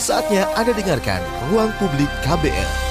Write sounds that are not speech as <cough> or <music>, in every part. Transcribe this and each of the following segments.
Saatnya Anda dengarkan Ruang Publik KBR.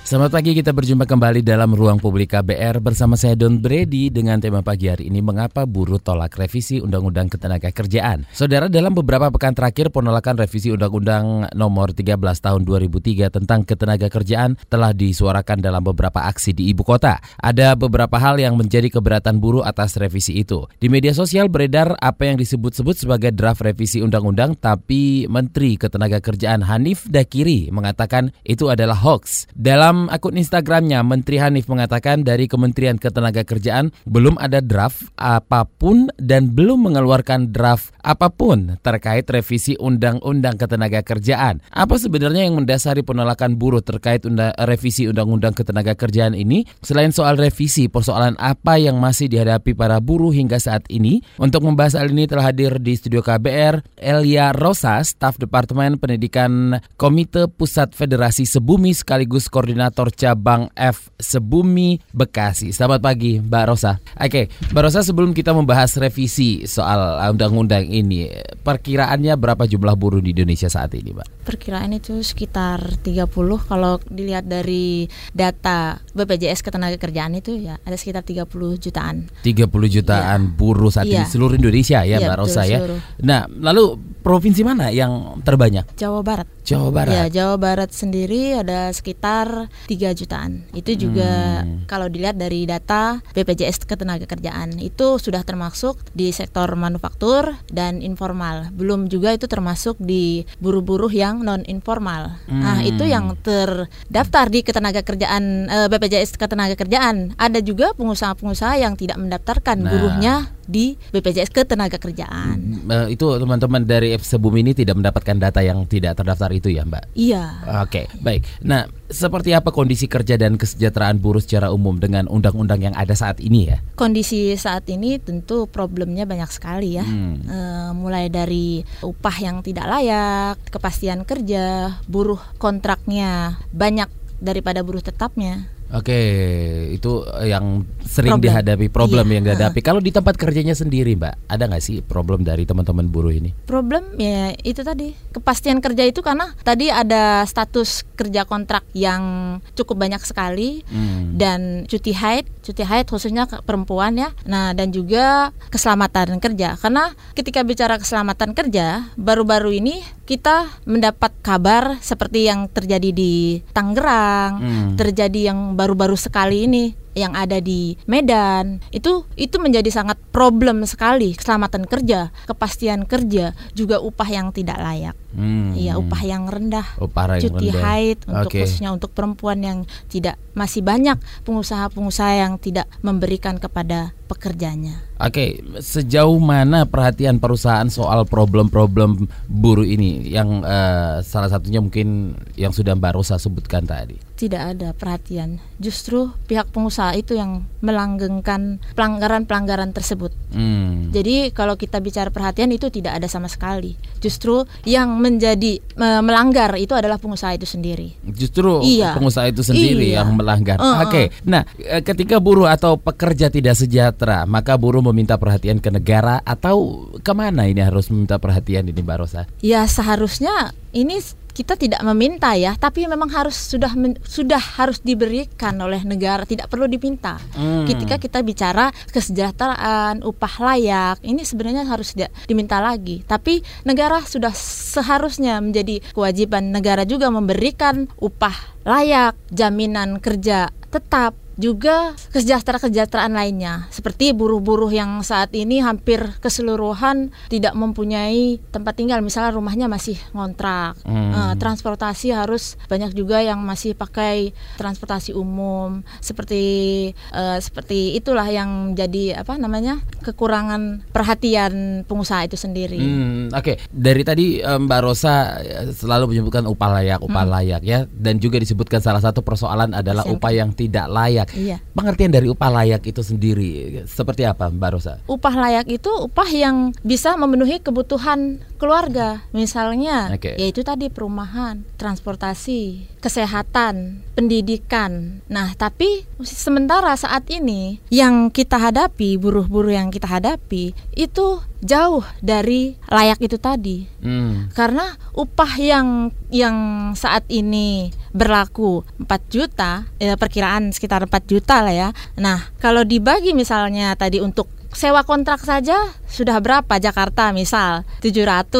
Selamat pagi, kita berjumpa kembali dalam Ruang Publik KBR bersama saya Don Brady dengan tema pagi hari ini Mengapa Buruh Tolak Revisi Undang-Undang Ketenagakerjaan. Saudara, dalam beberapa pekan terakhir penolakan revisi Undang-Undang Nomor 13 Tahun 2003 tentang Ketenagakerjaan telah disuarakan dalam beberapa aksi di ibu kota. Ada beberapa hal yang menjadi keberatan buruh atas revisi itu. Di media sosial beredar apa yang disebut-sebut sebagai draft revisi undang-undang tapi Menteri Ketenagakerjaan Hanif Dakiri mengatakan itu adalah hoax. Dalam akun Instagramnya, Menteri Hanif mengatakan dari Kementerian Ketenagakerjaan belum ada draft apa pun dan belum mengeluarkan draft apa pun terkait revisi Undang-Undang Ketenagakerjaan. Apa sebenarnya yang mendasari penolakan buruh terkait undang, revisi Undang-Undang Ketenagakerjaan ini? Selain soal revisi, persoalan apa yang masih dihadapi para buruh hingga saat ini? Untuk membahas hal ini telah hadir di studio KBR Elia Rosa, staf Departemen Pendidikan Komite Pusat Federasi Sebumi sekaligus koordinator Koordinator Cabang F Sebumi Bekasi. Selamat pagi Mbak Rosa. Oke, Mbak Rosa sebelum kita membahas revisi soal undang-undang ini, perkiraannya berapa jumlah buruh di Indonesia saat ini, Mbak? Perkiraan itu sekitar 30 kalau dilihat dari data BPJS Ketenagakerjaan itu ya ada sekitar 30 jutaan. 30 jutaan ya. buruh saat ya. ini seluruh Indonesia ya, ya Mbak Rosa ya. Nah, lalu provinsi mana yang terbanyak? Jawa Barat. Jawa Barat. Ya, Jawa Barat sendiri ada sekitar 3 jutaan. Itu juga hmm. kalau dilihat dari data BPJS Ketenagakerjaan itu sudah termasuk di sektor manufaktur dan informal. Belum juga itu termasuk di buruh-buruh yang non informal. Nah, hmm. Nah, itu yang terdaftar di ketenagakerjaan eh, BPJS Ketenagakerjaan. Ada juga pengusaha-pengusaha yang tidak mendaftarkan nah. buruhnya di BPJS Ketenagakerjaan. Hmm, uh, itu teman-teman dari Sebumi ini tidak mendapatkan data yang tidak terdaftar itu ya, Mbak? Iya. Oke, okay, baik. Nah, seperti apa kondisi kerja dan kesejahteraan buruh secara umum dengan undang-undang yang ada saat ini ya? Kondisi saat ini tentu problemnya banyak sekali ya. Hmm. E, mulai dari upah yang tidak layak, kepastian kerja, buruh kontraknya banyak daripada buruh tetapnya. Oke, itu yang sering problem. dihadapi problem iya. yang dihadapi. Kalau di tempat kerjanya sendiri, Mbak, ada nggak sih problem dari teman-teman buruh ini? Problem ya itu tadi kepastian kerja itu karena tadi ada status kerja kontrak yang cukup banyak sekali hmm. dan cuti haid, cuti haid khususnya perempuan ya. Nah dan juga keselamatan kerja karena ketika bicara keselamatan kerja baru-baru ini kita mendapat kabar seperti yang terjadi di Tangerang, hmm. terjadi yang baru-baru sekali ini yang ada di Medan itu itu menjadi sangat problem sekali keselamatan kerja, kepastian kerja, juga upah yang tidak layak. Hmm. Iya, upah yang rendah, upah yang cuti rendah. haid untuk okay. khususnya untuk perempuan yang tidak masih banyak pengusaha-pengusaha yang tidak memberikan kepada pekerjanya. Oke, sejauh mana perhatian perusahaan soal problem-problem buruh ini yang uh, salah satunya mungkin yang sudah Mbak Rosa sebutkan tadi? Tidak ada perhatian. Justru pihak pengusaha itu yang melanggengkan pelanggaran-pelanggaran tersebut. Hmm. Jadi kalau kita bicara perhatian itu tidak ada sama sekali. Justru yang menjadi melanggar itu adalah pengusaha itu sendiri. Justru iya. pengusaha itu sendiri iya. yang melanggar. Uh -uh. Oke. Nah, eh, ketika buruh atau pekerja tidak sejahtera, maka buruh meminta perhatian ke negara atau ke mana ini harus meminta perhatian ini Mbak Rosa? Ya seharusnya ini kita tidak meminta ya, tapi memang harus sudah men, sudah harus diberikan oleh negara, tidak perlu diminta. Hmm. Ketika kita bicara kesejahteraan, upah layak, ini sebenarnya harus tidak diminta lagi. Tapi negara sudah seharusnya menjadi kewajiban negara juga memberikan upah layak, jaminan kerja tetap juga kesejahteraan-kesejahteraan lainnya seperti buruh-buruh yang saat ini hampir keseluruhan tidak mempunyai tempat tinggal misalnya rumahnya masih ngontrak hmm. uh, transportasi harus banyak juga yang masih pakai transportasi umum seperti uh, seperti itulah yang jadi apa namanya kekurangan perhatian pengusaha itu sendiri. Hmm, Oke okay. dari tadi Mbak Rosa selalu menyebutkan upah layak upah hmm. layak ya dan juga disebutkan salah satu persoalan adalah upah yang tidak layak. Iya. Pengertian dari upah layak itu sendiri seperti apa, Mbak Rosa? Upah layak itu upah yang bisa memenuhi kebutuhan keluarga. Misalnya, Oke. yaitu tadi perumahan, transportasi, kesehatan, pendidikan. Nah, tapi sementara saat ini yang kita hadapi, buruh-buruh yang kita hadapi itu jauh dari layak itu tadi. Hmm. Karena upah yang yang saat ini berlaku 4 juta, ya perkiraan sekitar 4 juta lah ya. Nah, kalau dibagi misalnya tadi untuk sewa kontrak saja sudah berapa Jakarta misal 700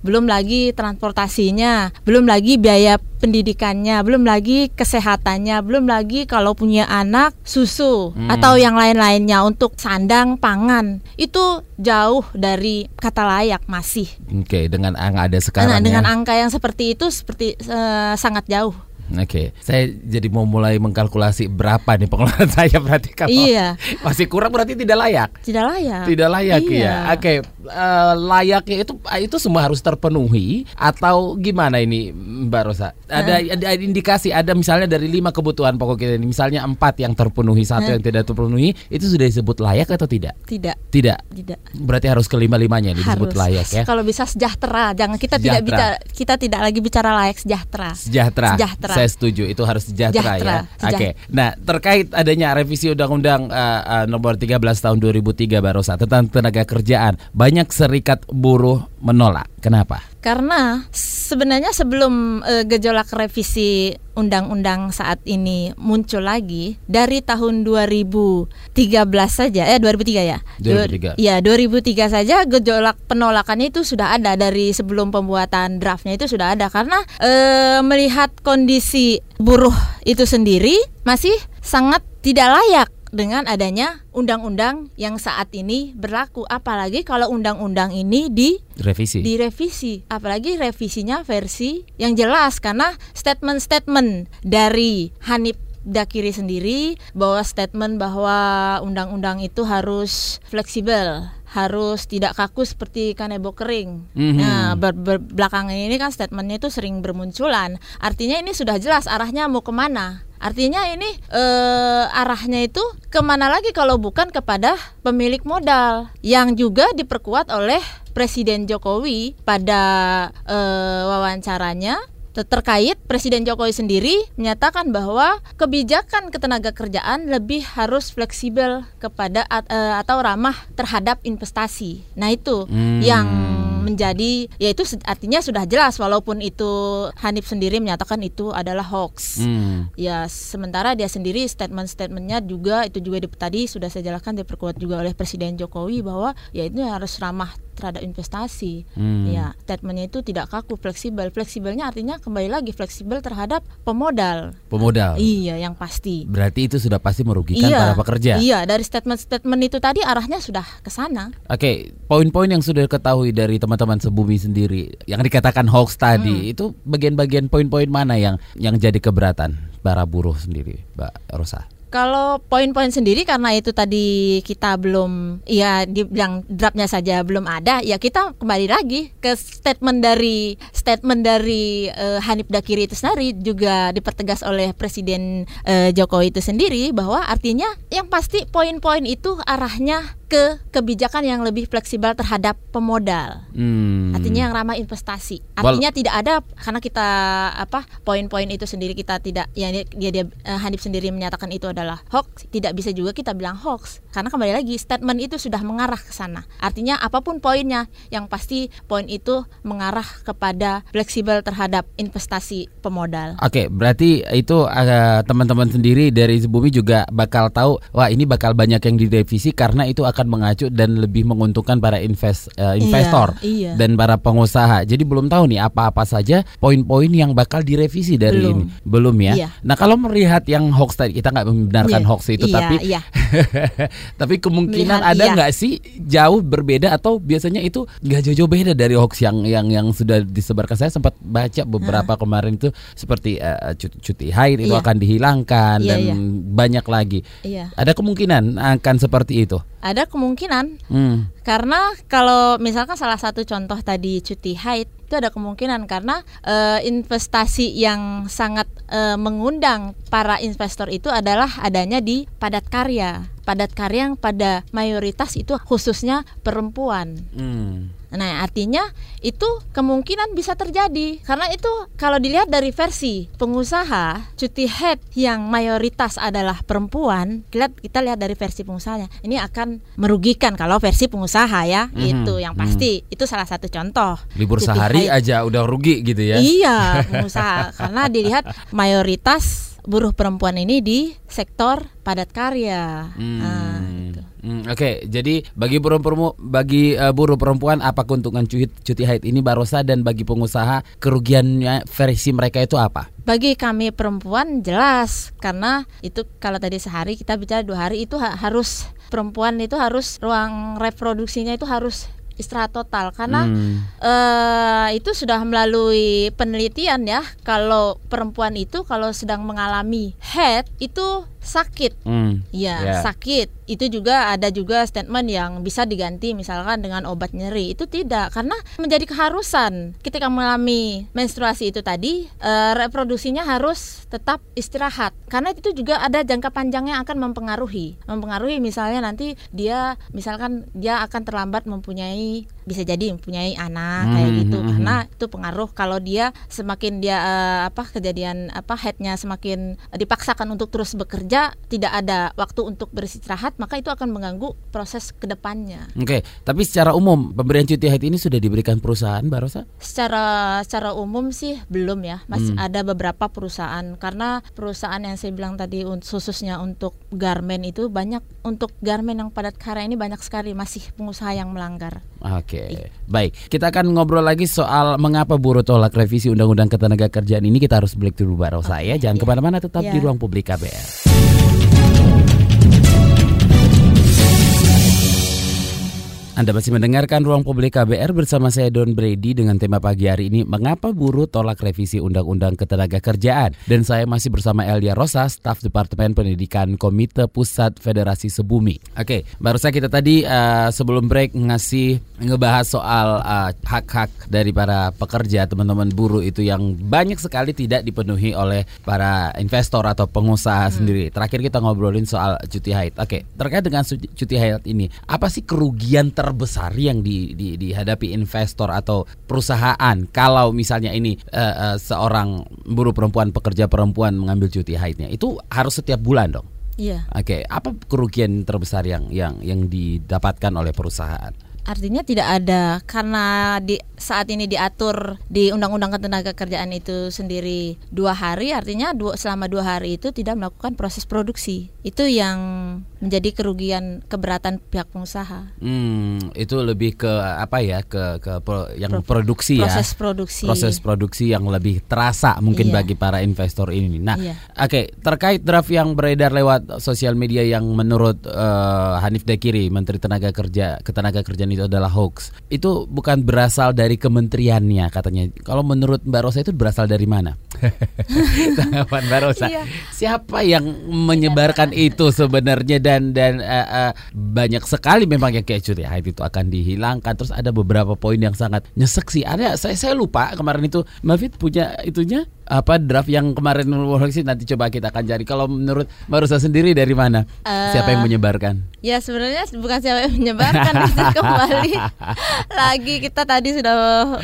belum lagi transportasinya belum lagi biaya pendidikannya belum lagi kesehatannya belum lagi kalau punya anak susu Hmm. atau yang lain-lainnya untuk sandang pangan itu jauh dari kata layak masih Oke, dengan angka ada sekarang Nah, dengan ya. angka yang seperti itu seperti eh, sangat jauh. Oke, saya jadi mau mulai mengkalkulasi berapa nih pengeluaran <laughs> saya berarti kalau Iya. masih kurang berarti tidak layak. Tidak layak. Tidak layak Iya. ya. Oke, eh, layaknya itu itu semua harus terpenuhi atau gimana ini Mbak Rosa? Ada, ada indikasi ada misalnya dari lima kebutuhan pokok kita ini, misalnya empat yang terpenuhi, satu yang tidak terpenuhi, itu sudah disebut layak atau tidak? Tidak. Tidak. Tidak. Berarti harus kelima limanya disebut Harus. layak ya. Kalau bisa sejahtera, jangan kita tidak Sejahtera. bicara kita tidak lagi bicara layak sejahtera. Sejahtera. Sejahtera. Saya setuju itu harus sejahtera, Sejahtera. ya. Oke. Nah, terkait adanya revisi Undang-Undang eh, eh, Nomor 13 Tahun 2003 Barosa tentang tenaga kerjaan, banyak serikat buruh menolak. Kenapa? Karena sebenarnya sebelum eh, gejolak revisi undang-undang saat ini muncul lagi dari tahun 2013 saja eh 2003 ya. 2003. Iya, 2003 saja gejolak penolakannya itu sudah ada dari sebelum pembuatan draftnya itu sudah ada karena eh, melihat kondisi buruh itu sendiri masih sangat tidak layak dengan adanya undang-undang yang saat ini berlaku apalagi kalau undang-undang ini di Revisi. direvisi apalagi revisinya versi yang jelas karena statement-statement dari Hanif Dakiri sendiri bahwa statement bahwa undang-undang itu harus fleksibel harus tidak kaku seperti kanebo kering. Mhm. Nah, ber- ber- belakangan ini kan statementnya itu sering bermunculan. Artinya ini sudah jelas arahnya mau ke mana. Artinya ini eh, arahnya itu ke mana lagi kalau bukan kepada pemilik modal yang juga diperkuat oleh Presiden Jokowi pada eh, wawancaranya Ter- terkait Presiden Jokowi sendiri menyatakan bahwa kebijakan ketenaga kerjaan lebih harus fleksibel kepada eh, atau ramah terhadap investasi. Nah itu Hmm. yang menjadi yaitu artinya sudah jelas walaupun itu Hanif sendiri menyatakan itu adalah hoax. Hmm. Ya sementara dia sendiri statement-statementnya juga itu juga di, tadi sudah saya jelaskan diperkuat juga oleh Presiden Jokowi bahwa ya itu harus ramah terhadap investasi. Hmm. Ya statementnya itu tidak kaku fleksibel. Fleksibelnya artinya kembali lagi fleksibel terhadap pemodal. Pemodal. Iya yang pasti. Berarti itu sudah pasti merugikan iya, para pekerja. Iya dari statement-statement itu tadi arahnya sudah ke sana. Oke, poin-poin yang sudah ketahui dari teman-teman sebumi sendiri yang dikatakan hoax tadi Hmm. itu bagian-bagian poin-poin mana yang yang jadi keberatan para buruh sendiri, Mbak Rosa? Kalau poin-poin sendiri karena itu tadi kita belum ya dibilang draftnya saja belum ada ya kita kembali lagi ke statement dari statement dari eh, Hanif Dakiri itu sendiri juga dipertegas oleh Presiden eh, Jokowi itu sendiri bahwa artinya yang pasti poin-poin itu arahnya ke kebijakan yang lebih fleksibel terhadap pemodal. Hmm. Artinya yang ramah investasi. Wal- Artinya tidak ada karena kita apa poin-poin itu sendiri kita tidak ya dia dia, dia eh, Hanif sendiri menyatakan itu adalah hoax, tidak bisa juga kita bilang hoax karena kembali lagi statement itu sudah mengarah ke sana. Artinya apa pun poinnya yang pasti poin itu mengarah kepada fleksibel terhadap investasi pemodal. Oke, berarti itu eh, teman-teman sendiri dari Bumi juga bakal tahu, wah ini bakal banyak yang direvisi karena itu akan mengacu dan lebih menguntungkan para invest, eh, investor iya. dan para pengusaha. Jadi belum tahu nih apa-apa saja poin-poin yang bakal direvisi dari Belum. ini. Belum ya. Iya. Nah kalau melihat yang hoax tadi, kita nggak membenarkan Iya, hoax itu, iya, tapi iya. <laughs> Tapi kemungkinan Melihat, ada iya. nggak sih jauh berbeda atau biasanya itu nggak jauh-jauh beda dari hoax yang yang yang sudah disebarkan. Saya sempat baca beberapa kemarin itu seperti eh, cuti, cuti haid itu Iya. akan dihilangkan Iya, dan iya. banyak lagi. Iya. Ada kemungkinan akan seperti itu. Ada kemungkinan Hmm. Karena kalau misalkan salah satu contoh tadi cuti haid itu ada kemungkinan karena eh, investasi yang sangat eh, mengundang para investor itu adalah adanya di padat karya. Padat karya yang pada mayoritas itu khususnya perempuan. Hmm. Nah, artinya itu kemungkinan bisa terjadi karena itu kalau dilihat dari versi pengusaha cuti head yang mayoritas adalah perempuan, kita, kita lihat dari versi pengusahanya. Ini akan merugikan kalau versi pengusaha ya, Mhm, itu yang pasti. Itu salah satu contoh. Libur Cuti sehari haid. aja udah rugi gitu ya. Iya, <laughs> pengusaha karena dilihat mayoritas buruh perempuan ini di sektor padat karya. Hmm. Nah, gitu. Hmm, Oke, jadi bagi buruh peremu- bagi eh, buruh perempuan apa keuntungan cuti, cuti haid ini Barosa dan bagi pengusaha kerugiannya versi mereka itu apa? Bagi kami perempuan jelas. Karena itu kalau tadi sehari kita bicara dua hari itu ha- harus perempuan itu harus ruang reproduksinya itu harus istirahat total. Karena Hmm. eh, itu sudah melalui penelitian ya. Kalau perempuan itu kalau sedang mengalami head itu sakit Hmm. Ya, Ya. sakit. Itu juga ada juga statement yang bisa diganti misalkan dengan obat nyeri. Itu tidak karena menjadi keharusan ketika mengalami menstruasi itu tadi eh, reproduksinya harus tetap istirahat. Karena itu juga ada jangka panjangnya akan mempengaruhi. Mempengaruhi misalnya nanti dia misalkan dia akan terlambat mempunyai bisa jadi mempunyai anak kayak Hmm, gitu. hmm, karena itu pengaruh kalau dia semakin dia eh, apa kejadian apa headnya semakin dipaksakan untuk terus bekerja tidak ada waktu untuk beristirahat maka itu akan mengganggu proses ke depannya Oke, tapi secara umum pemberian cuti haid ini sudah diberikan perusahaan Barosa? secara secara umum sih belum ya masih Hmm. ada beberapa perusahaan. Karena perusahaan yang saya bilang tadi khususnya untuk garmen itu banyak untuk garmen yang padat karya ini banyak sekali masih pengusaha yang melanggar. Oke, baik. Kita akan ngobrol lagi soal mengapa buruh tolak revisi Undang-Undang Ketenagakerjaan ini. Kita harus break dulu Barosa ya. Jangan iya. ke mana-mana, tetap Iya. di ruang publik KBR. Anda masih mendengarkan Ruang Publik KBR bersama saya Don Brady dengan tema pagi hari ini Mengapa buruh tolak revisi Undang-Undang Ketenagakerjaan? Dan saya masih bersama Elia Rosa, staf Departemen Pendidikan Komite Pusat Federasi Sebumi. Oke, barusan kita tadi eh, sebelum break ngasih ngebahas soal eh, hak-hak dari para pekerja teman-teman buruh itu yang banyak sekali tidak dipenuhi oleh para investor atau pengusaha sendiri. Terakhir kita ngobrolin soal cuti haid. Oke, terkait dengan cuti haid ini Apa sih kerugian terbesar yang di, di- dihadapi investor atau perusahaan kalau misalnya ini eh, eh, seorang buruh perempuan pekerja perempuan mengambil cuti haidnya itu harus setiap bulan dong. iya Oke, apa kerugian terbesar yang yang yang didapatkan oleh perusahaan? Artinya tidak ada karena di saat ini diatur di Undang-Undang Ketenagakerjaan itu sendiri dua hari, artinya dua, selama dua hari itu tidak melakukan proses produksi. Itu yang menjadi kerugian keberatan pihak pengusaha. Hmm, itu lebih ke apa ya ke ke pro- yang Pro- produksi ya. Proses produksi. Proses produksi yang lebih terasa mungkin Iya. bagi para investor ini. Nah, Iya. oke terkait draft yang beredar lewat sosial media yang menurut eh, Hanif Dekiri, Menteri Tenaga Kerja, Ketenagakerjaan itu adalah hoax. Itu bukan berasal dari kementeriannya katanya. Kalau menurut Mbak Rosa itu berasal dari mana? <laughs> Tanggapan Mbak Rosa. Iya. Siapa yang menyebarkan itu sebenarnya dan dan eh, eh, banyak sekali memang yang kayak haid itu akan dihilangkan. Terus ada beberapa poin yang sangat nyesek sih. Ada saya saya lupa kemarin itu Mafid punya itunya apa draft yang kemarin sih nanti coba kita akan cari. Kalau menurut Mbak Rosa sendiri dari mana? Eh, Siapa yang menyebarkan? Ya sebenarnya bukan siapa yang menyebarkan <laughs> itu kembali lagi kita tadi sudah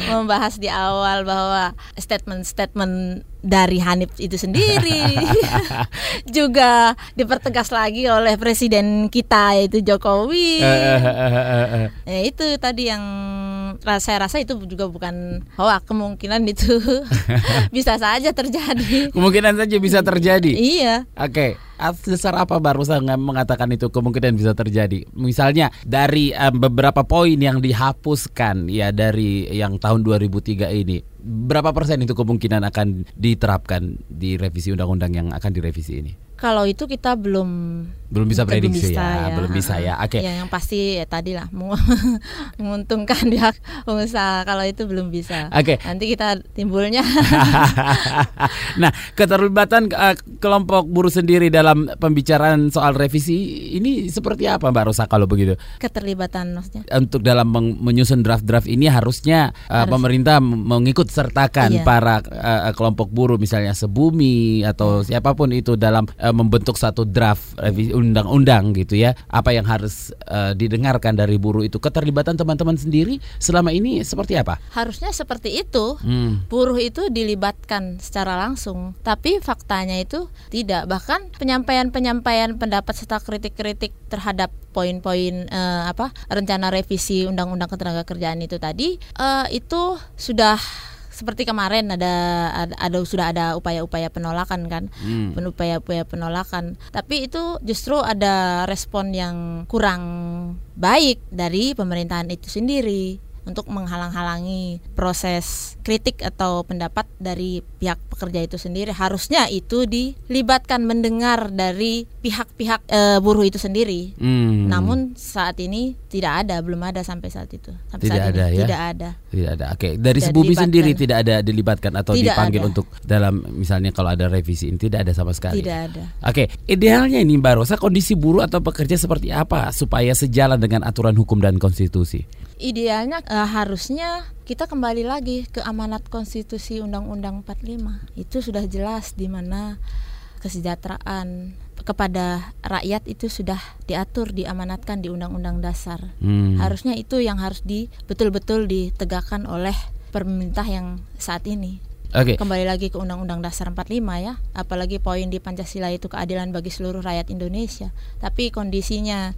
membahas di awal bahwa statement-statement dari Hanif itu sendiri <laughs> <laughs> juga dipertegas lagi oleh presiden kita yaitu Jokowi. Ya itu tadi yang saya rasa itu juga bukan hoax kemungkinan itu <laughs> bisa saja terjadi. Kemungkinan saja bisa terjadi. Iya. Oke, atas dasar apa barusan mengatakan itu kemungkinan bisa terjadi? Misalnya dari em, beberapa poin yang dihapuskan ya dari yang tahun 2003 ini, berapa persen itu kemungkinan akan diterapkan di revisi undang-undang yang akan direvisi ini? Kalau itu kita belum belum bisa belum prediksi bisa, ya, ya. belum bisa ya. Oke. Ya yang pasti ya tadi lah meng- <laughs> menguntungkan pihak pengusaha kalau itu belum bisa. Oke. Nanti kita timbulnya <laughs> nah, keterlibatan eh, kelompok buruh sendiri dalam pembicaraan soal revisi ini seperti apa Mbak Rosa kalau begitu? keterlibatan maksudnya. Untuk dalam menyusun draft-draft ini harusnya eh, Harus. pemerintah mengikut sertakan Iya. para eh, kelompok buruh misalnya sebumi atau Iya. siapa pun itu dalam membentuk satu draft revisi undang-undang gitu ya. Apa yang harus eh, didengarkan dari buruh itu? Keterlibatan teman-teman sendiri selama ini seperti apa? Harusnya seperti itu. Hmm. Buruh itu dilibatkan secara langsung, tapi faktanya itu tidak. Bahkan penyampaian-penyampaian pendapat serta kritik-kritik terhadap poin-poin eh, apa rencana revisi Undang-Undang Ketenagakerjaan itu tadi eh, itu sudah seperti kemarin ada ada, ada- sudah ada upaya-upaya penolakan kan. Hmm. upaya-upaya penolakan. Tapi itu justru ada respon yang kurang baik dari pemerintahan itu sendiri untuk menghalang-halangi proses kritik atau pendapat dari pihak pekerja itu sendiri harusnya itu dilibatkan mendengar dari pihak-pihak eh, buruh itu sendiri Hmm. namun saat ini tidak ada belum ada sampai saat itu sampai Tidak saat ada ini ya? tidak ada Tidak ada. Oke, dari Tidak Sebumi sendiri tidak ada dilibatkan atau Tidak dipanggil ada. untuk dalam misalnya kalau ada revisi ini tidak ada sama sekali. tidak ada Oke, idealnya ini Mbak Rosa kondisi buruh atau pekerja seperti apa supaya sejalan dengan aturan hukum dan konstitusi? Idealnya eh, harusnya kita kembali lagi ke amanat konstitusi Undang-Undang 45 itu sudah jelas di mana kesejahteraan kepada rakyat itu sudah diatur diamanatkan di Undang-Undang Dasar. Hmm. harusnya itu yang harus di betul-betul ditegakkan oleh pemerintah yang saat ini. Oke. kembali lagi ke Undang-Undang Dasar 45 ya. Apalagi poin di Pancasila itu keadilan bagi seluruh rakyat Indonesia. Tapi kondisinya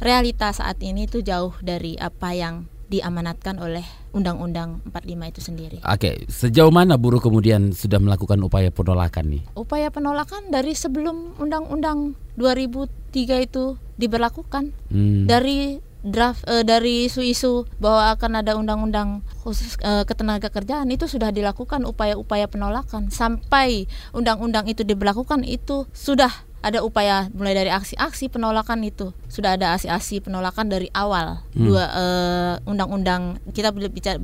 realita saat ini itu jauh dari apa yang diamanatkan oleh Undang-Undang 45 itu sendiri Oke, sejauh mana buruh kemudian sudah melakukan upaya penolakan nih? upaya penolakan dari sebelum Undang-Undang 2003 itu diberlakukan Hmm. dari draft eh, dari isu-isu bahwa akan ada undang-undang khusus eh, ketenagakerjaan itu sudah dilakukan upaya-upaya penolakan sampai undang-undang itu diberlakukan itu sudah ada upaya mulai dari aksi-aksi penolakan itu. Sudah ada aksi-aksi penolakan dari awal. Dua eh, undang-undang kita belum bicara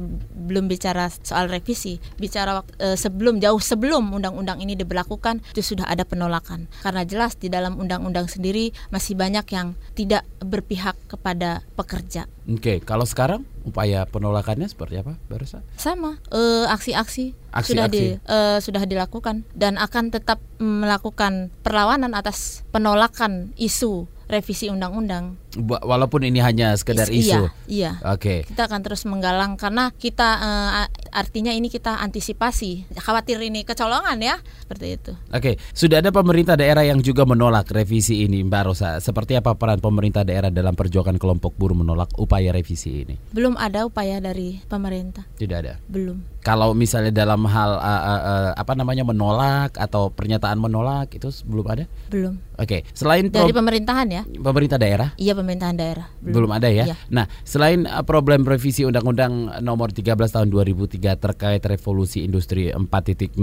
belum bicara soal revisi. Bicara eh, sebelum jauh sebelum undang-undang ini diberlakukan itu sudah ada penolakan. Karena jelas di dalam undang-undang sendiri masih banyak yang tidak berpihak kepada pekerja. Oke, kalau sekarang upaya penolakannya seperti apa, Mbak Rosa? sama eh, aksi-aksi sudah di Aksi-aksi. eh, sudah dilakukan dan akan tetap melakukan perlawanan atas penolakan isu revisi undang-undang Walaupun ini hanya sekedar Is- isu. iya iya Oke. kita akan terus menggalang karena kita a- artinya ini kita antisipasi khawatir ini kecolongan ya seperti itu Oke, sudah ada pemerintah daerah yang juga menolak revisi ini, Mbak Rosa. Seperti apa peran pemerintah daerah dalam perjuangan kelompok buruh menolak upaya revisi ini? belum ada upaya dari pemerintah Tidak ada. belum Kalau misalnya dalam hal uh, uh, uh, apa namanya menolak atau pernyataan menolak itu belum ada? belum Oke, selain dari pemerintahan ya pemerintah daerah iya pemerintahan daerah belum ada ya. Iya. Nah, selain uh, problem revisi Undang-Undang Nomor 13 Tahun 2003 terkait revolusi industri 4.0.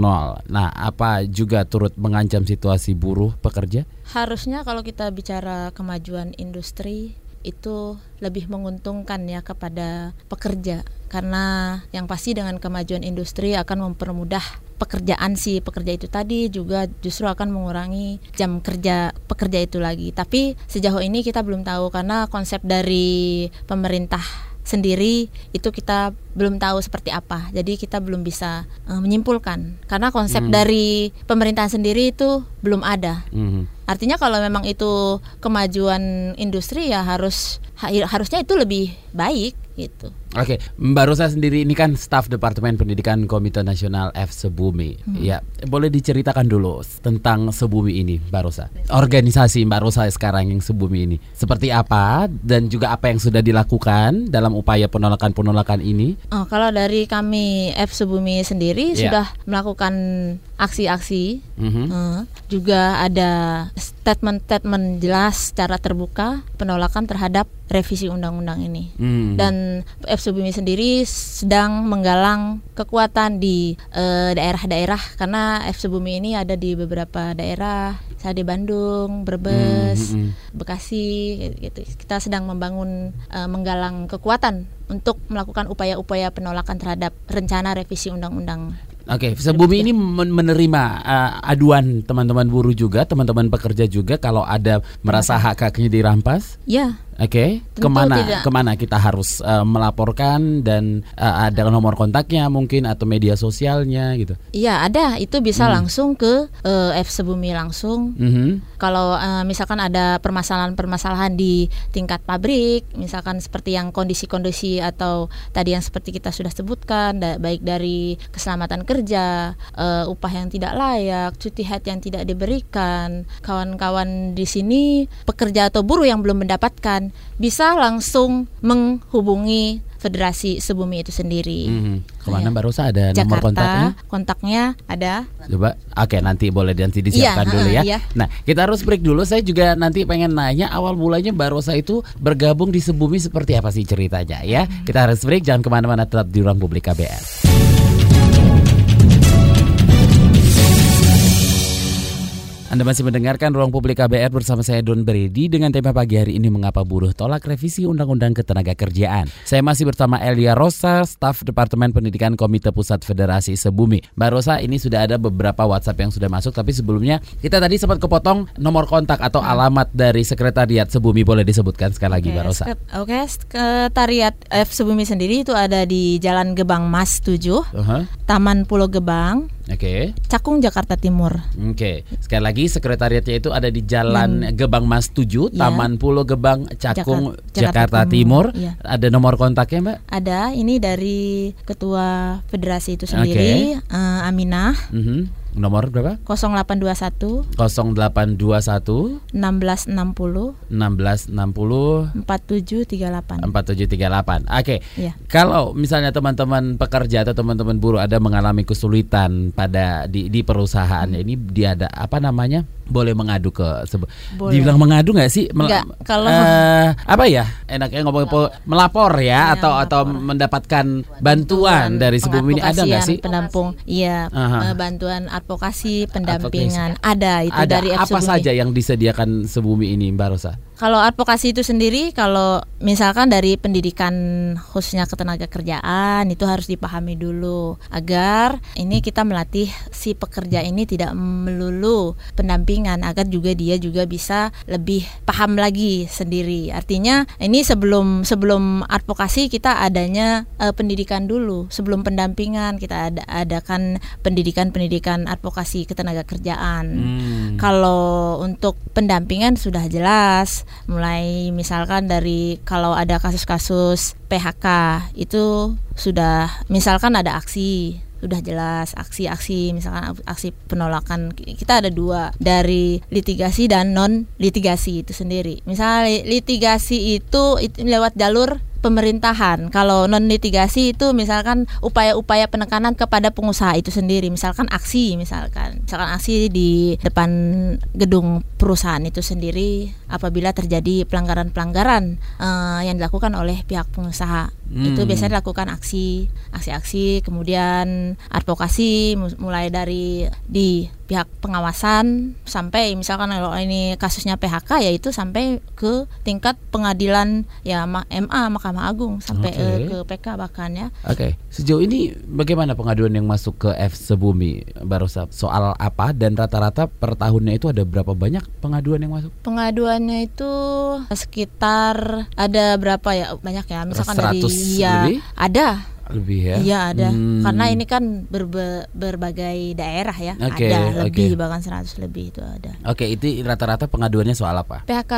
Nah, apa juga turut mengancam situasi buruh pekerja? Harusnya kalau kita bicara kemajuan industri itu lebih menguntungkan ya kepada pekerja karena yang pasti dengan kemajuan industri akan mempermudah pekerjaan si pekerja itu tadi juga justru akan mengurangi jam kerja pekerja itu lagi. Tapi sejauh ini kita belum tahu karena konsep dari pemerintah sendiri itu kita belum tahu seperti apa. Jadi kita belum bisa eh, menyimpulkan karena konsep dari pemerintahan sendiri itu belum ada. Mhm. Artinya kalau memang itu kemajuan industri ya harus ha- harusnya itu lebih baik gitu. Oke, Mbak Rosa sendiri ini kan staf Departemen Pendidikan Komite Nasional F Sebumi. Ya, boleh diceritakan dulu tentang Sebumi ini, Mbak Rosa. Organisasi Mbak Rosa sekarang yang Sebumi ini seperti apa dan juga apa yang sudah dilakukan dalam upaya penolakan-penolakan ini? Oh, kalau dari kami F Subumi sendiri Iya. sudah melakukan aksi-aksi Mhm. Eh, juga ada statement-statement jelas secara terbuka penolakan terhadap revisi undang-undang ini. Hmm. Dan F Subumi sendiri sedang menggalang kekuatan di eh, daerah-daerah karena F Subumi ini ada di beberapa daerah misalnya di Bandung, Brebes, Hmm, hmm, Bekasi, gitu. Kita sedang membangun eh, menggalang kekuatan untuk melakukan upaya-upaya penolakan terhadap rencana revisi undang-undang. Oke, sebumi ini men- menerima uh, aduan teman-teman buruh juga, teman-teman pekerja juga kalau ada merasa hak haknya dirampas. Ya, Oke, Tentu ke mana tidak. ke mana kita harus uh, melaporkan dan uh, ada nomor kontaknya mungkin atau media sosialnya gitu. iya ada. Itu bisa langsung ke eh, F Sebumi langsung. Mhm. Kalau eh, misalkan ada permasalahan-permasalahan di tingkat pabrik, misalkan seperti yang kondisi-kondisi atau tadi yang seperti kita sudah sebutkan, da- baik dari keselamatan kerja, eh, upah yang tidak layak, cuti haid yang tidak diberikan, kawan-kawan di sini pekerja atau buruh yang belum mendapatkan bisa langsung menghubungi Federasi Sebumi itu sendiri. Mhm. Ke mana Iya. Mbak Rosa ada nomor Jakarta, kontaknya? kontaknya ada. Coba, oke nanti boleh nanti disiapkan Iya, dulu ya. iya. Nah, kita harus break dulu. Saya juga nanti pengen nanya awal mulanya Mbak Rosa itu bergabung di Sebumi seperti apa sih ceritanya ya. Hmm. Kita harus break, jangan ke mana-mana tetap di ruang publik KBR. Anda masih mendengarkan Ruang Publik KBR bersama saya Don Brady dengan tema pagi hari ini mengapa buruh tolak revisi Undang-Undang Ketenagakerjaan. Saya masih bersama Elia Rosa, staf Departemen Pendidikan Komite Pusat Federasi Sebumi. Mbak Rosa, ini sudah ada beberapa WhatsApp yang sudah masuk, tapi sebelumnya kita tadi sempat kepotong nomor kontak atau alamat dari Sekretariat Sebumi boleh disebutkan sekali lagi, Mbak Rosa. Oke, Sekretariat F Sebumi sendiri itu ada di Jalan Gebang Mas 7, Uh-huh. Taman Pulau Gebang, Oke. Cakung, Jakarta Timur. Oke, sekali lagi sekretariatnya itu ada di Jalan Gebang Mas 7, Ya. Taman Pulau Gebang, Cakung, Jakarta- Jakarta, Timur. Timur, iya. Ada nomor kontaknya, Mbak? Ada ini dari Ketua Federasi itu sendiri, eh, Aminah, Mhm. Nomor berapa? 0821 0821 1660 1660 4738. 4738. Oke. Iya. Kalau misalnya teman-teman pekerja atau teman-teman buruh ada mengalami kesulitan pada di di perusahaannya ini dia ada apa namanya? Boleh mengadu ke sebu- Boleh. Dibilang mengadu nggak sih? Mel- Nggak, kalau- eh, apa ya? Enaknya ngomong po- melapor ya Iya, atau atau mendapatkan bantuan dari sebelum ini ada nggak pengadvokasian, sih? Penampung, iya, eh, bantuan advokasi, pendampingan ada itu ada dari apa saja yang disediakan sebumi ini, Mbak Rosa? Kalau advokasi itu sendiri, kalau misalkan dari pendidikan khususnya ketenaga kerjaan itu harus dipahami dulu agar ini kita melatih si pekerja ini tidak melulu pendampingan agar juga dia juga bisa lebih paham lagi sendiri. Artinya ini sebelum sebelum advokasi kita adanya eh, pendidikan dulu, sebelum pendampingan kita ada adakan pendidikan-pendidikan advokasi ketenaga kerjaan. Hmm. Kalau untuk pendampingan sudah jelas, mulai misalkan dari kalau ada kasus-kasus PHK itu sudah misalkan ada aksi sudah jelas aksi-aksi misalkan aksi penolakan kita ada dua dari litigasi dan non litigasi itu sendiri. Misalnya litigasi itu, itu lewat jalur pemerintahan. Kalau non litigasi itu misalkan upaya-upaya penekanan kepada pengusaha itu sendiri, misalkan aksi misalkan, misalkan aksi di depan gedung perusahaan itu sendiri apabila terjadi pelanggaran-pelanggaran eh, yang dilakukan oleh pihak pengusaha. Itu Hmm. biasanya dilakukan aksi, aksi-aksi, kemudian advokasi mu- mulai dari di pihak pengawasan sampai misalkan kalau ini kasusnya PHK yaitu sampai ke tingkat pengadilan ya ma- MA Mahkamah Agung sampai Oke. eh, ke PK bahkan ya. Oke, sejauh ini bagaimana pengaduan yang masuk ke F Sebumi, Mbak Rosa? Soal apa dan rata-rata per tahunnya itu ada berapa banyak pengaduan yang masuk? Pengaduannya itu sekitar ada berapa ya banyak ya misalkan dari 100 ya lebih? ada Lebih ya? Iya ada, Hmm. karena ini kan berbe- berbagai daerah ya, Oke, ada lebih oke. bahkan 100 lebih itu ada. Oke, itu rata-rata pengaduannya soal apa? PHK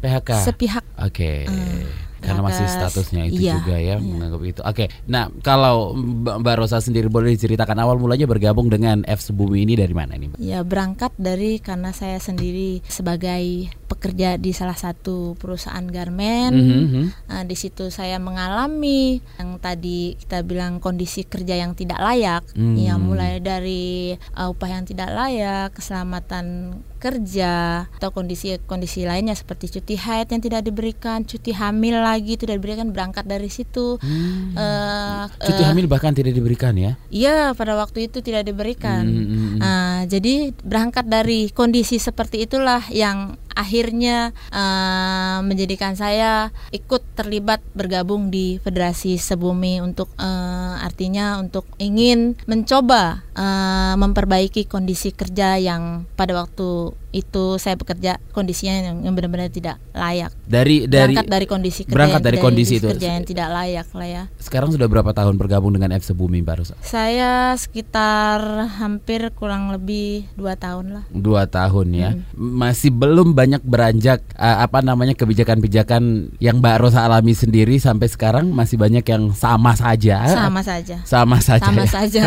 PHK. sepihak Oke. Hmm, Karena masih statusnya itu iya, juga ya iya. menganggap itu. Oke. Nah, kalau Mbak Mbak Rosa sendiri boleh diceritakan awal mulanya bergabung dengan F Sebumi ini dari mana nih, Mbak? ya berangkat dari karena saya sendiri sebagai pekerja di salah satu perusahaan garmen. Mhm, mhm. Nah, di situ saya mengalami yang tadi kita bilang kondisi kerja yang tidak layak, Hmm. ya mulai dari uh, upah yang tidak layak, keselamatan kerja atau kondisi-kondisi lainnya seperti cuti haid yang tidak diberikan, cuti hamil lagi tidak diberikan berangkat dari situ. Hmm. Eh, Cuti eh, hamil bahkan tidak diberikan ya? Iya, pada waktu itu tidak diberikan. Hmm, hmm, hmm. Nah, jadi berangkat dari kondisi seperti itulah yang akhirnya eh, menjadikan saya ikut terlibat bergabung di Federasi Sebumi untuk eh, artinya untuk ingin mencoba eh, memperbaiki kondisi kerja yang pada waktu itu saya bekerja kondisinya yang, yang benar-benar tidak layak. Dari dari berangkat dari kondisi kerja berangkat yang- dari kondisi itu. kerja yang tidak layak lah ya. Sekarang sudah berapa tahun bergabung dengan F Sebumi Mbak Rosa? Saya sekitar hampir kurang lebih dua tahun lah. Dua tahun ya, Hmm. masih belum banyak beranjak eh, apa namanya kebijakan-kebijakan yang Mbak Rosa alami sendiri sampai sekarang masih banyak yang sama saja. Sama saja. sama saja. Sama ya? saja.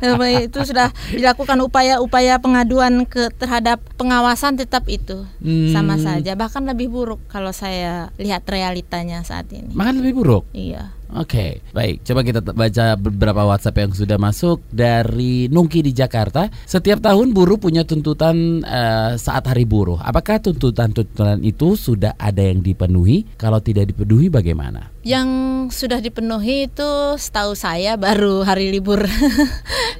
<laughs> itu sudah dilakukan upaya-upaya pengaduan ke terhadap pengawasan tetap itu Hmm. sama saja. Bahkan lebih buruk kalau saya lihat realitanya saat ini. Makan lebih buruk. Iya. Oke, baik. Coba kita baca beberapa WhatsApp yang sudah masuk dari Nungki di Jakarta. Setiap tahun buruh punya tuntutan eh, saat hari buruh. Apakah tuntutan-tuntutan itu sudah ada yang dipenuhi? Kalau tidak dipenuhi bagaimana? Yang sudah dipenuhi itu setahu saya baru hari libur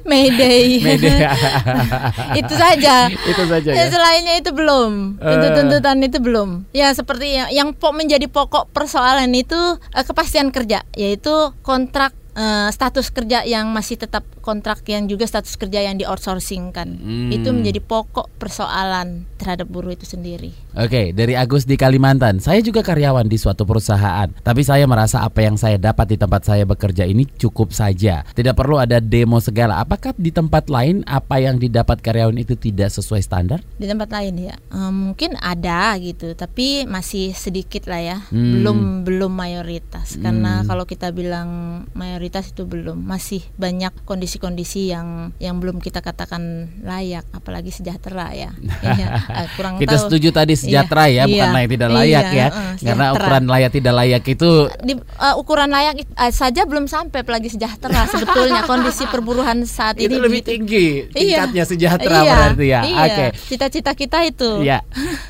May <laughs> Day. Mayday. <laughs> <laughs> itu saja. Itu saja ya. Ya, selainnya itu belum. Eh. Tuntutan itu belum. Ya seperti yang, yang menjadi pokok persoalan itu eh, kepastian kerja, yaitu kontrak eh, status kerja yang masih tetap kontrak yang juga status kerja yang di outsourcing kan. Hmm. Itu menjadi pokok persoalan terhadap buruh itu sendiri. Oke, dari Agus di Kalimantan. Saya juga karyawan di suatu perusahaan, tapi saya merasa apa yang saya dapat di tempat saya bekerja ini cukup saja. Tidak perlu ada demo segala. Apakah di tempat lain apa yang didapat karyawan itu tidak sesuai standar? Di tempat lain ya, eh, mungkin ada gitu, tapi masih sedikit lah ya, Hmm. belum belum mayoritas. Karena Hmm. kalau kita bilang mayoritas itu belum, masih banyak kondisi-kondisi yang yang belum kita katakan layak, apalagi sejahtera ya. <laughs> Iya, eh, kurang Kita tahu. setuju tadi sejahtera ya, Iya, bukan iya. layak tidak layak Iya, ya. eh, Karena sejahtera. ukuran layak tidak layak itu di eh, ukuran layak eh, saja belum sampai apalagi sejahtera sebetulnya <laughs> kondisi perburuhan saat itu ini lebih begitu. tinggi Iya. tingkatnya sejahtera Iya, berarti ya. Iya. Oke. Cita-cita kita itu. Ya,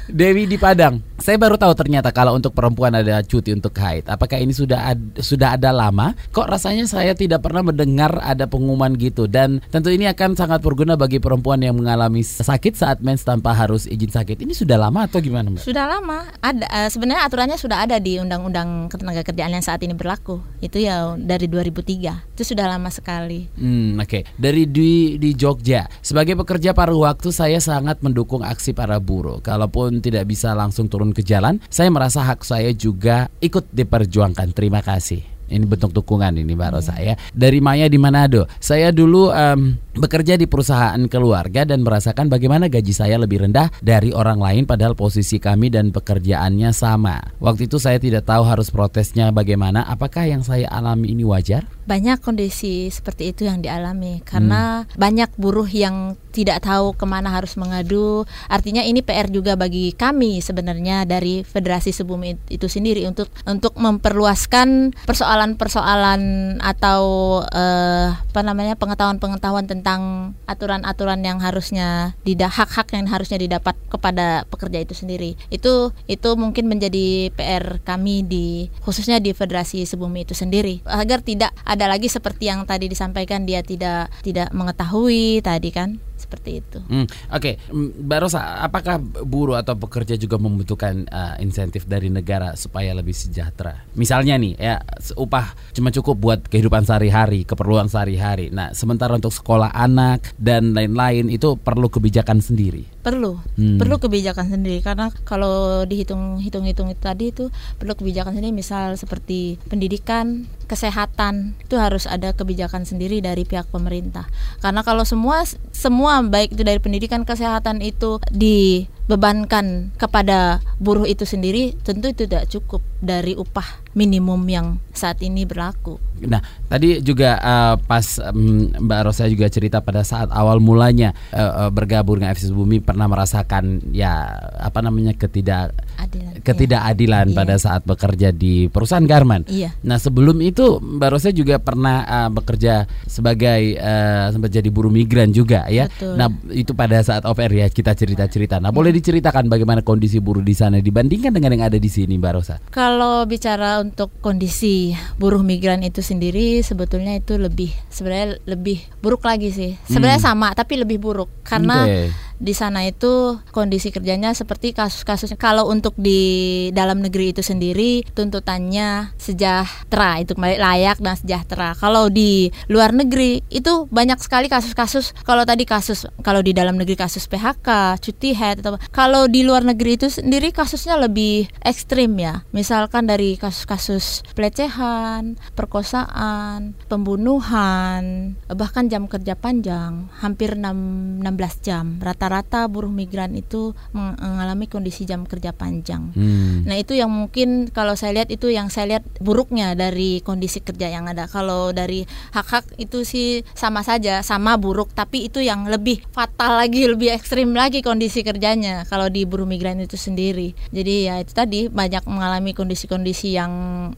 Dewi di Padang. Saya baru tahu ternyata kalau untuk perempuan ada cuti untuk haid. Apakah ini sudah ad- sudah ada lama? Kok rasanya saya tidak pernah mendengar ada pengumuman gitu. Dan tentu ini akan sangat berguna bagi perempuan yang mengalami sakit saat mens tanpa harus izin sakit. Ini sudah lama atau gimana, Mbak? Sudah lama ada eh, sebenarnya aturannya sudah ada di Undang-Undang Ketenagakerjaan yang saat ini berlaku. Itu ya dari 2003. Itu sudah lama sekali. Hmm, oke. Dari di di Jogja, sebagai pekerja paruh waktu saya sangat mendukung aksi para buruh. Kalaupun tidak bisa langsung turun ke jalan, saya merasa hak saya juga ikut diperjuangkan. Terima kasih. Ini bentuk dukungan ini Mbak Rosa ya. Dari Maya di Manado. Saya dulu em, bekerja di perusahaan keluarga dan merasakan bagaimana gaji saya lebih rendah dari orang lain padahal posisi kami dan pekerjaannya sama. Waktu itu saya tidak tahu harus protesnya bagaimana. Apakah yang saya alami ini wajar? Banyak kondisi seperti itu yang dialami karena banyak buruh yang tidak tahu ke mana harus mengadu. Artinya ini PR juga bagi kami sebenarnya dari Federasi Sebumi itu sendiri untuk untuk memperluaskan persoalan-persoalan atau eh, apa namanya pengetahuan-pengetahuan tentang aturan-aturan yang harusnya tidak hak-hak yang harusnya didapat kepada pekerja itu sendiri. Itu itu mungkin menjadi PR kami di khususnya di Federasi Sebumi itu sendiri agar tidak ada lagi seperti yang tadi disampaikan dia tidak tidak mengetahui tadi kan seperti itu. Hmm, Oke, mm, Mbak Rosa, apakah buruh atau pekerja juga membutuhkan uh, insentif dari negara supaya lebih sejahtera? Misalnya nih, ya upah cuma cukup buat kehidupan sehari-hari, keperluan sehari-hari. Nah, sementara untuk sekolah anak dan lain-lain itu perlu kebijakan sendiri. Perlu Hmm. perlu kebijakan sendiri karena kalau dihitung hitung-hitung itu tadi itu perlu kebijakan sendiri misal seperti pendidikan, kesehatan itu harus ada kebijakan sendiri dari pihak pemerintah. Karena kalau semua semua baik itu dari pendidikan kesehatan itu di bebankan kepada buruh itu sendiri tentu itu tidak cukup dari upah minimum yang saat ini berlaku. Nah, tadi juga uh, pas um, Mbak Rosa juga cerita pada saat awal mulanya uh, bergabung dengan FSS Bumi pernah merasakan ya apa namanya ketidak Adilan, ketidakadilan iya. pada saat bekerja di perusahaan garment. Iya. Nah, sebelum itu Mbak Rosa juga pernah uh, bekerja sebagai uh, sempat jadi buruh migran juga ya. Betul. Nah, itu pada saat off air ya kita cerita-cerita. Nah, boleh diceritakan bagaimana kondisi buruh di sana dibandingkan dengan yang ada di sini Mbak Rosa? Kalau bicara untuk kondisi buruh migran itu sendiri sebetulnya itu lebih sebenarnya lebih buruk lagi sih. Sebenarnya sama tapi lebih buruk karena Oke. Di sana itu kondisi kerjanya seperti kasus-kasus kalau untuk di dalam negeri itu sendiri tuntutannya sejahtera itu layak dan sejahtera. Kalau di luar negeri itu banyak sekali kasus-kasus kalau tadi kasus kalau di dalam negeri kasus PHK, cuti head atau kalau di luar negeri itu sendiri kasusnya lebih ekstrim ya. Misalkan dari kasus-kasus pelecehan, perkosaan, pembunuhan, bahkan jam kerja panjang, hampir 6, 16 jam. Rata-rata buruh migran itu mengalami kondisi jam kerja panjang. Hmm. Nah, itu yang mungkin kalau saya lihat itu yang saya lihat buruknya dari kondisi kerja yang ada. Kalau dari hak-hak itu sih sama saja, sama buruk, tapi itu yang lebih fatal lagi, <laughs> lebih ekstrim lagi kondisi kerjanya kalau di buruh migran itu sendiri. Jadi ya itu tadi banyak mengalami kondisi-kondisi yang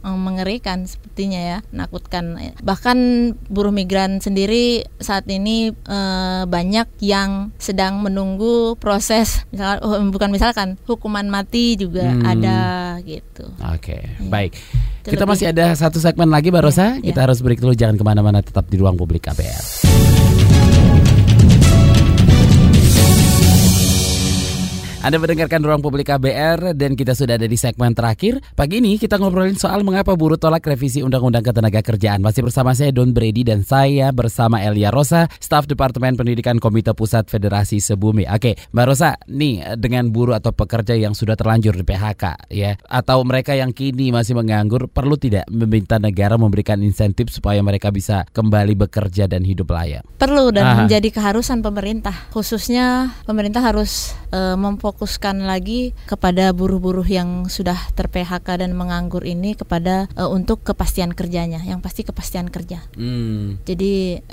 eh, mengerikan sepertinya ya, menakutkan. Bahkan buruh migran sendiri saat ini eh, banyak yang sedang menunggu proses misalkan oh, bukan misalkan hukuman mati juga Hmm. ada gitu. Oke, Iya. baik. Itu Kita lebih- masih ada satu segmen lagi, Mbak Iya, iya. Kita harus break dulu, jangan ke mana-mana, tetap di ruang publik KBR. Anda mendengarkan Ruang Publik KBR dan kita sudah ada di segmen terakhir. Pagi ini kita ngobrolin soal mengapa buruh tolak revisi Undang-Undang Ketenagakerjaan. Masih bersama saya Don Brady dan saya bersama Elia Rosa, staf Departemen Pendidikan Komite Pusat Federasi Sebumi. Oke, Mbak Rosa, nih dengan buruh atau pekerja yang sudah terlanjur di PHK ya, atau mereka yang kini masih menganggur, perlu tidak meminta negara memberikan insentif supaya mereka bisa kembali bekerja dan hidup layak? perlu dan Aha. menjadi keharusan pemerintah khususnya pemerintah harus eh, memfokuskan lagi kepada buruh-buruh yang sudah ter PHK dan menganggur ini kepada eh, untuk kepastian kerjanya yang pasti kepastian kerja Hmm. jadi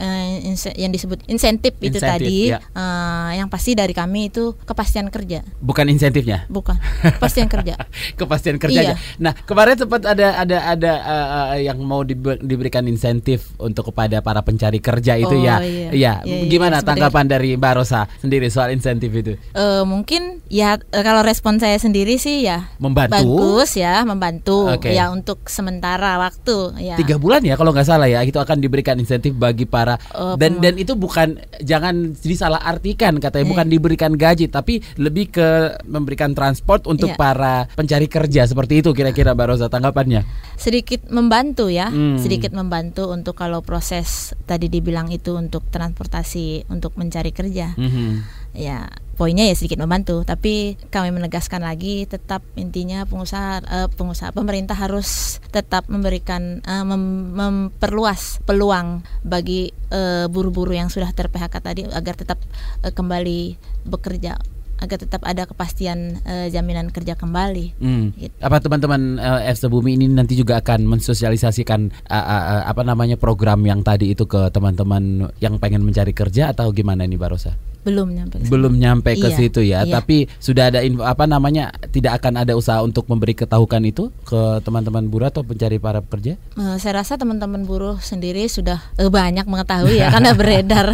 inse- yang disebut insentif itu tadi ya. eh, yang pasti dari kami itu kepastian kerja Bukan insentifnya? bukan kepastian kerja <laughs> kepastian kerjanya. Iya. Nah kemarin sempat ada ada ada uh, uh, yang mau dibe- diberikan insentif untuk kepada para pencari kerja itu Oh, ya. iya. Iya. Iya, iya, Gimana seperti- tanggapan dari Mbak Rosa sendiri soal insentif itu? Eh, mungkin ya eh, kalau respon saya sendiri sih ya Membantu. bagus ya membantu Oke. ya untuk sementara waktu ya Tiga bulan ya kalau nggak salah ya itu akan diberikan insentif bagi para Oh, dan dan itu bukan jangan disalah artikan katanya Eh. bukan diberikan gaji tapi lebih ke memberikan transport untuk Iya. para pencari kerja seperti itu kira-kira Mbak Rosa tanggapannya. sedikit membantu ya, Hmm. sedikit membantu untuk kalau proses tadi dibilang itu untuk transportasi untuk mencari kerja. Mhm. Ya, poinnya ya sedikit membantu, tapi kami menegaskan lagi tetap intinya pengusaha eh, pengusaha pemerintah harus tetap memberikan eh, mem- memperluas peluang bagi eh, buruh-buruh yang sudah ter PHK tadi agar tetap eh, kembali bekerja, agar tetap ada kepastian eh, jaminan kerja kembali. Hmm. Gitu. Apa teman-teman uh, FC Bumi ini nanti juga akan mensosialisasikan uh, uh, uh, apa namanya program yang tadi itu ke teman-teman yang pengen mencari kerja atau gimana ini Mbak Rosa? Belum nyampe. Belum nyampe ke Iya, situ ya, iya. tapi sudah ada info apa namanya tidak akan ada usaha untuk memberi ketahukan itu ke teman-teman buruh atau pencari para pekerja? Eh, saya rasa teman-teman buruh sendiri sudah eh, banyak mengetahui ya karena beredar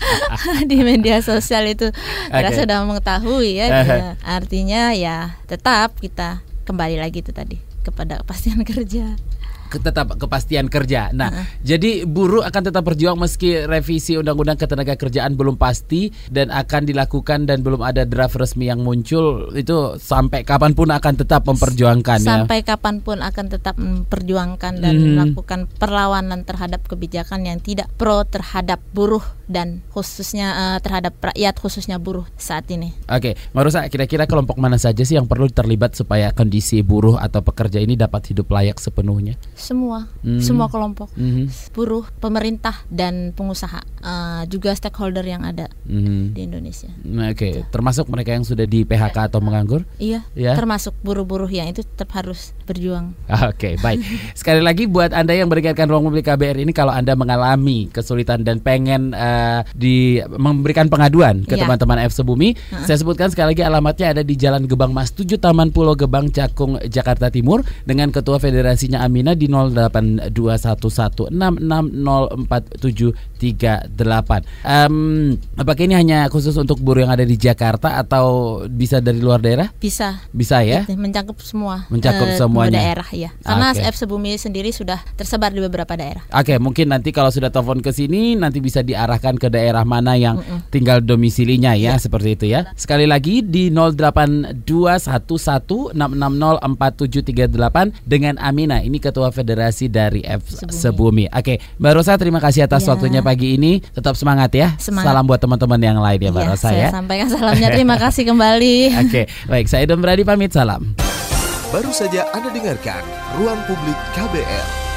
<laughs> di media sosial itu. Saya rasa Oke. sudah mengetahui ya. Ya, <laughs> Artinya ya tetap kita kembali lagi itu tadi kepada kepastian <laughs> kerja. Tetap kepastian kerja. Nah, jadi buruh akan tetap berjuang meski revisi Undang-Undang Ketenagakerjaan belum pasti dan akan dilakukan dan belum ada draft resmi yang muncul itu sampai kapan pun akan tetap memperjuangkan ya. Sampai kapan pun akan tetap memperjuangkan dan Mhm. melakukan perlawanan terhadap kebijakan yang tidak pro terhadap buruh dan khususnya uh, terhadap rakyat khususnya buruh saat ini. Oke, Marusa, kira-kira kelompok mana saja sih yang perlu terlibat supaya kondisi buruh atau pekerja ini dapat hidup layak sepenuhnya? Semua, hmm. semua kelompok, hmm. buruh, pemerintah dan pengusaha, uh, juga stakeholder yang ada hmm. di Indonesia. Oke, okay. termasuk mereka yang sudah di PHK atau menganggur? Iya, ya? termasuk buruh-buruh yang itu tetap harus berjuang. Oke, okay, <laughs> baik. Sekali lagi buat anda yang mendengarkan ruang publik KBR ini, kalau anda mengalami kesulitan dan pengen uh, di memberikan pengaduan ke iya. teman-teman F Sebumi, uh-huh. saya sebutkan sekali lagi alamatnya ada di Jalan Gebang Mas 7 Taman Pulau Gebang Cakung Jakarta Timur dengan Ketua Federasinya Amina di 082116604738. Um, apakah ini hanya khusus untuk buruh yang ada di Jakarta atau bisa dari luar daerah? Bisa. Bisa ya? Mencakup semua. Mencakup uh, semuanya. daerah ya. Karena okay. F Sebumi sendiri sudah tersebar di beberapa daerah. Oke, okay, mungkin nanti kalau sudah telepon ke sini nanti bisa diarahkan ke daerah mana yang mm -mm. tinggal domisilinya ya, ya, seperti itu ya. Sekali lagi di 082116604738 dengan Amina, ini Ketua Federasi dari F Sebumi. Sebumi. Oke, Mbak Rosa terima kasih atas ya. waktunya pagi ini. Tetap semangat ya. Semangat. Salam buat teman-teman yang lain ya Mbak ya, Rosa saya ya. sampaikan salamnya. Terima <laughs> kasih kembali. Oke, baik saya Don Brady pamit salam. Baru saja Anda dengarkan Ruang Publik KBR.